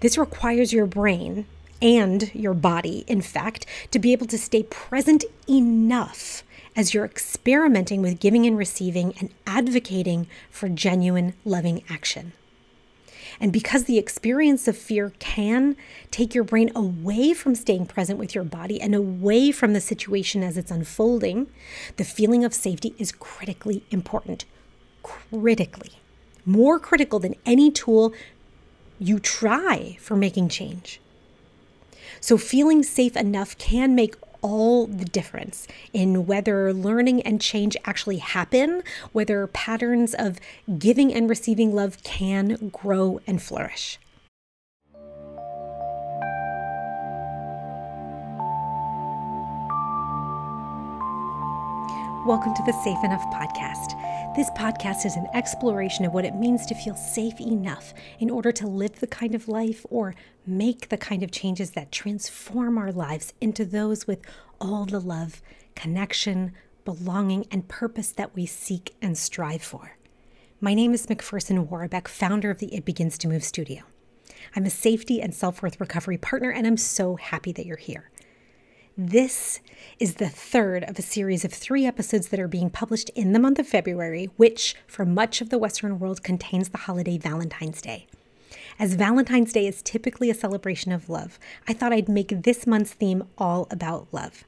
This requires your brain and your body, in fact, to be able to stay present enough as you're experimenting with giving and receiving and advocating for genuine loving action. And because the experience of fear can take your brain away from staying present with your body and away from the situation as it's unfolding, the feeling of safety is critically important. Critically. More critical than any tool you try for making change. So, feeling safe enough can make all the difference in whether learning and change actually happen, whether patterns of giving and receiving love can grow and flourish. Welcome to the Safe Enough Podcast. This podcast is an exploration of what it means to feel safe enough in order to live the kind of life or make the kind of changes that transform our lives into those with all the love, connection, belonging, and purpose that we seek and strive for. My name is McPherson Warbeck, founder of the It Begins to Move studio. I'm a safety and self worth recovery partner, and I'm so happy that you're here. This is the third of a series of three episodes that are being published in the month of February, which, for much of the Western world, contains the holiday Valentine's Day. As Valentine's Day is typically a celebration of love, I thought I'd make this month's theme all about love.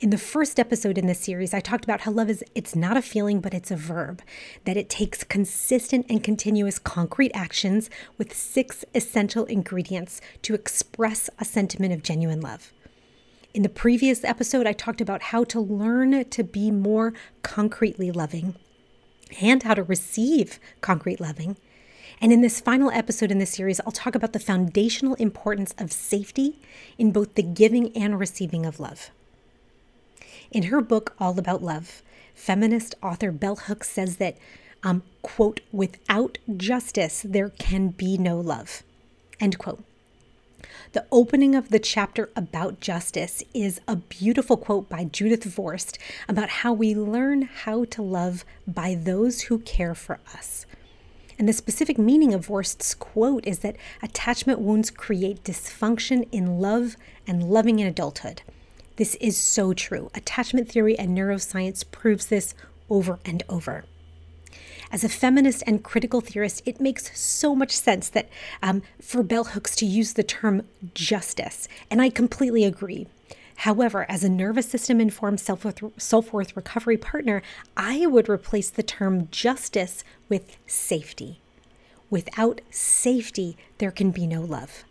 In the first episode in this series, I talked about how love is it's not a feeling, but it's a verb, that it takes consistent and continuous concrete actions with six essential ingredients to express a sentiment of genuine love. In the previous episode, I talked about how to learn to be more concretely loving and how to receive concrete loving. And in this final episode in this series, I'll talk about the foundational importance of safety in both the giving and receiving of love. In her book, All About Love, feminist author Bell Hooks says that, um, quote, without justice, there can be no love, end quote. The opening of the chapter about justice is a beautiful quote by Judith Viorst about how we learn how to love by those who care for us. And the specific meaning of Viorst's quote is that attachment wounds create dysfunction in love and loving in adulthood. This is so true. Attachment theory and neuroscience proves this over and over. As a feminist and critical theorist, it makes so much sense that um, for bell hooks to use the term justice, and I completely agree. However, as a nervous system informed self worth recovery partner, I would replace the term justice with safety. Without safety, there can be no love.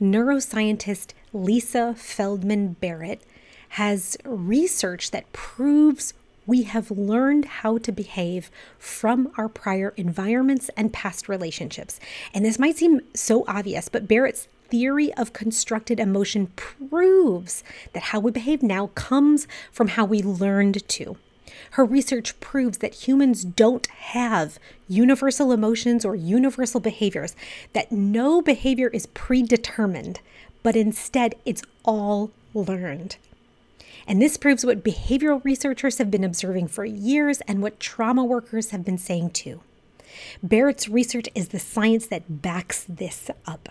Neuroscientist Lisa Feldman Barrett has research that proves we have learned how to behave from our prior environments and past relationships. And this might seem so obvious, but Barrett's theory of constructed emotion proves that how we behave now comes from how we learned to. Her research proves that humans don't have universal emotions or universal behaviors, that no behavior is predetermined, but instead it's all learned. And this proves what behavioral researchers have been observing for years and what trauma workers have been saying too. Barrett's research is the science that backs this up.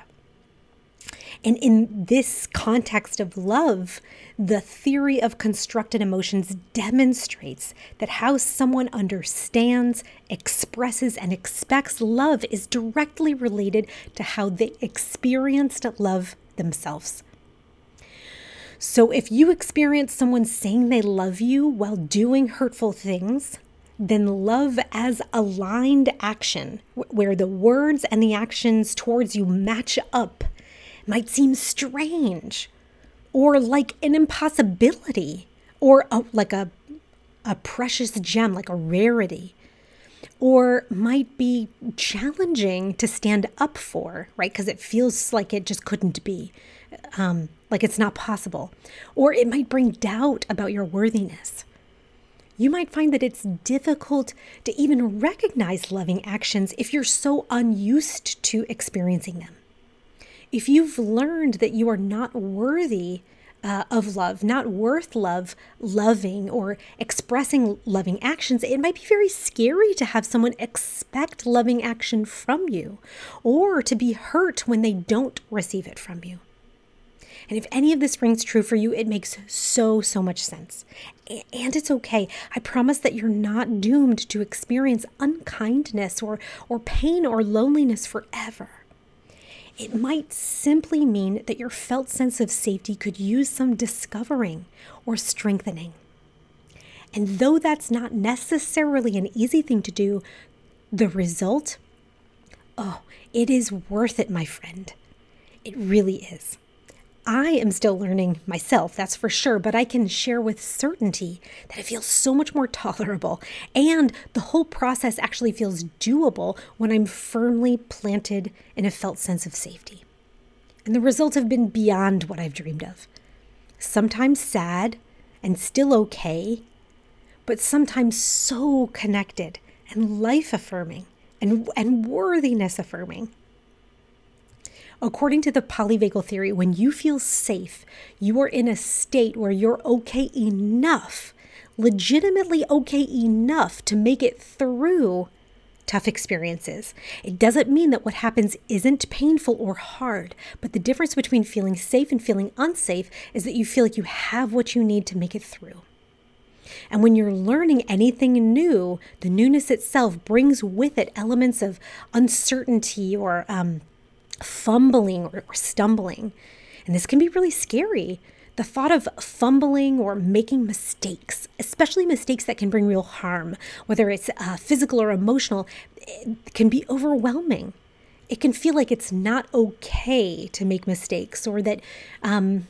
And in this context of love, the theory of constructed emotions demonstrates that how someone understands, expresses, and expects love is directly related to how they experienced love themselves. So if you experience someone saying they love you while doing hurtful things, then love as aligned action, where the words and the actions towards you match up, might seem strange or like an impossibility or a, like a, a precious gem, like a rarity or might be challenging to stand up for, right? Because it feels like it just couldn't be. Um, like it's not possible. Or it might bring doubt about your worthiness. You might find that it's difficult to even recognize loving actions if you're so unused to experiencing them. If you've learned that you are not worthy uh, of love, not worth love, loving or expressing loving actions, it might be very scary to have someone expect loving action from you or to be hurt when they don't receive it from you. And if any of this rings true for you, it makes so, so much sense. And it's okay. I promise that you're not doomed to experience unkindness or, or pain or loneliness forever. It might simply mean that your felt sense of safety could use some discovering or strengthening. And though that's not necessarily an easy thing to do, the result, oh, it is worth it, my friend. It really is. I am still learning myself, that's for sure, but I can share with certainty that it feels so much more tolerable. And the whole process actually feels doable when I'm firmly planted in a felt sense of safety. And the results have been beyond what I've dreamed of. Sometimes sad and still okay, but sometimes so connected and life affirming and, and worthiness affirming. According to the polyvagal theory, when you feel safe, you are in a state where you're okay enough, legitimately okay enough to make it through tough experiences. It doesn't mean that what happens isn't painful or hard, but the difference between feeling safe and feeling unsafe is that you feel like you have what you need to make it through. And when you're learning anything new, the newness itself brings with it elements of uncertainty or um, fumbling or, stumbling. And this can be really scary. The thought of fumbling or making mistakes, especially mistakes that can bring real harm, whether it's uh, physical or emotional, can be overwhelming. It can feel like it's not okay to make mistakes or that um,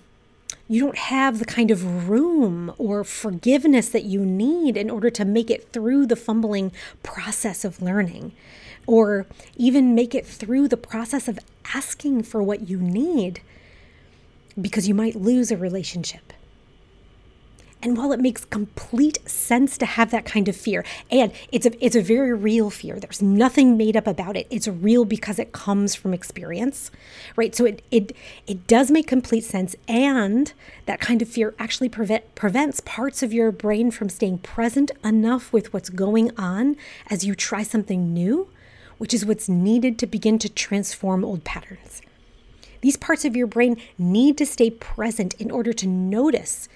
you don't have the kind of room or forgiveness that you need in order to make it through the fumbling process of learning or even make it through the process of asking for what you need because you might lose a relationship. And while it makes complete sense to have that kind of fear, and it's a it's a very real fear. There's nothing made up about it. It's real because it comes from experience. Right? So it it it does make complete sense and that kind of fear actually prevent, prevents parts of your brain from staying present enough with what's going on as you try something new which is what's needed to begin to transform old patterns. These parts of your brain need to stay present in order to notice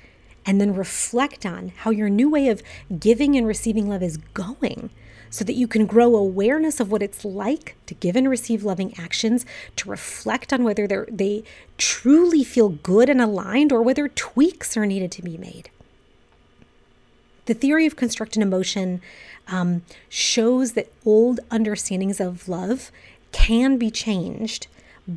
and then reflect on how your new way of giving and receiving love is going so that you can grow awareness of what it's like to give and receive loving actions, to reflect on whether they truly feel good and aligned or whether tweaks are needed to be made. The theory of constructed emotion um, shows that old understandings of love can be changed,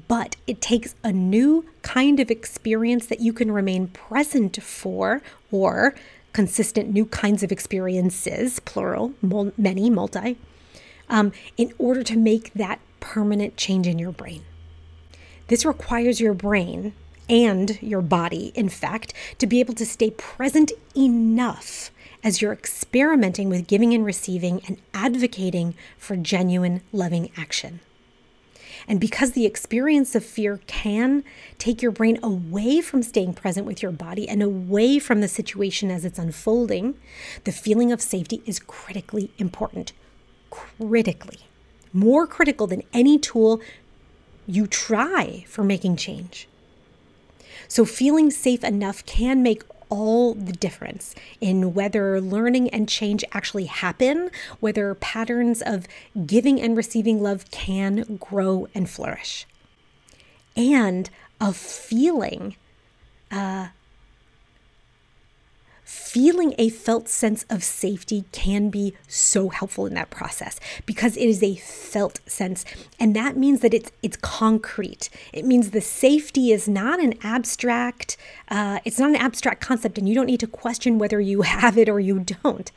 but it takes a new kind of experience that you can remain present for, or consistent new kinds of experiences, plural, many, multi, um, in order to make that permanent change in your brain. This requires your brain and your body, in fact, to be able to stay present enough as you're experimenting with giving and receiving and advocating for genuine loving action. And because the experience of fear can take your brain away from staying present with your body and away from the situation as it's unfolding, the feeling of safety is critically important. Critically. More critical than any tool you try for making change. So, feeling safe enough can make all the difference in whether learning and change actually happen, whether patterns of giving and receiving love can grow and flourish, and of feeling uh, feeling a felt sense of safety can be so helpful in that process because it is a felt sense and that means that it's it's concrete. It means the safety is not an abstract uh, it's not an abstract concept and you don't need to question whether you have it or you don't.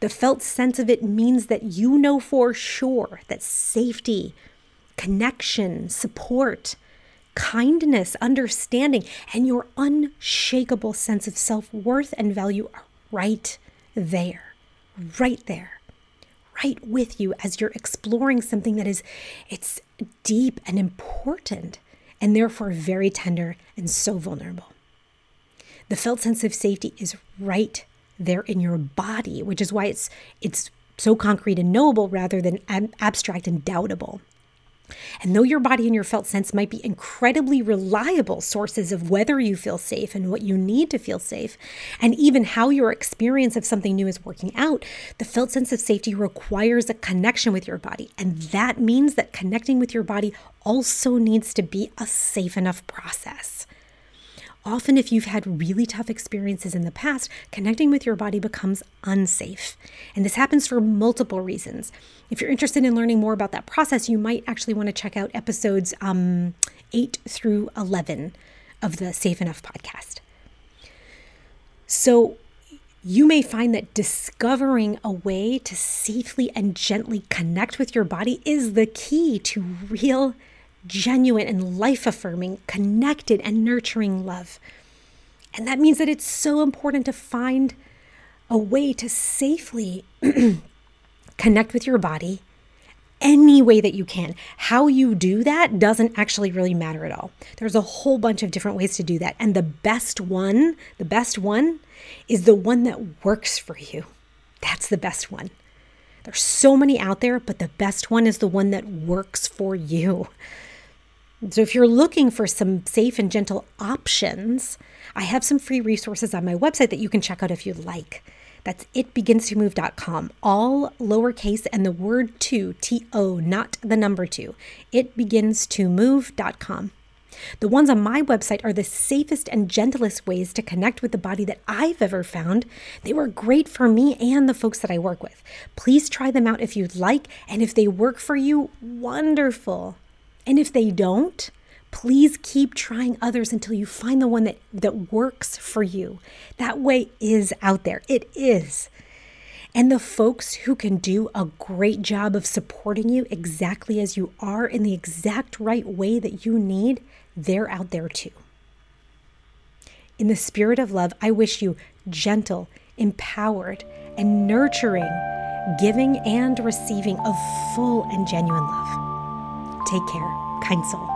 The felt sense of it means that you know for sure that safety connection support kindness, understanding, and your unshakable sense of self worth and value are right there, right there, right with you as you're exploring something that is it's deep and important and therefore very tender and so vulnerable. The felt sense of safety is right there in your body, which is why it's it's so concrete and knowable rather than ab- abstract and doubtable. And though your body and your felt sense might be incredibly reliable sources of whether you feel safe and what you need to feel safe, and even how your experience of something new is working out, the felt sense of safety requires a connection with your body. And that means that connecting with your body also needs to be a safe enough process. Often, if you've had really tough experiences in the past, connecting with your body becomes unsafe. And this happens for multiple reasons. If you're interested in learning more about that process, you might actually want to check out episodes um, 8 through 11 of the Safe Enough podcast. So, you may find that discovering a way to safely and gently connect with your body is the key to real genuine and life affirming, connected and nurturing love. And that means that it's so important to find a way to safely connect with your body any way that you can. How you do that doesn't actually really matter at all. There's a whole bunch of different ways to do that. And the best one, the best one is the one that works for you. That's the best one. There's so many out there, but the best one is the one that works for you. So, if you're looking for some safe and gentle options, I have some free resources on my website that you can check out if you'd like. That's itbeginstomove.com, all lowercase and the word two, T O, not the number two. Itbeginstomove.com. The ones on my website are the safest and gentlest ways to connect with the body that I've ever found. They were great for me and the folks that I work with. Please try them out if you'd like, and if they work for you, wonderful. And if they don't, please keep trying others until you find the one that, that works for you. That way is out there. It is. And the folks who can do a great job of supporting you exactly as you are in the exact right way that you need, they're out there too. In the spirit of love, I wish you gentle, empowered, and nurturing, giving and receiving of full and genuine love. Take care, kind soul.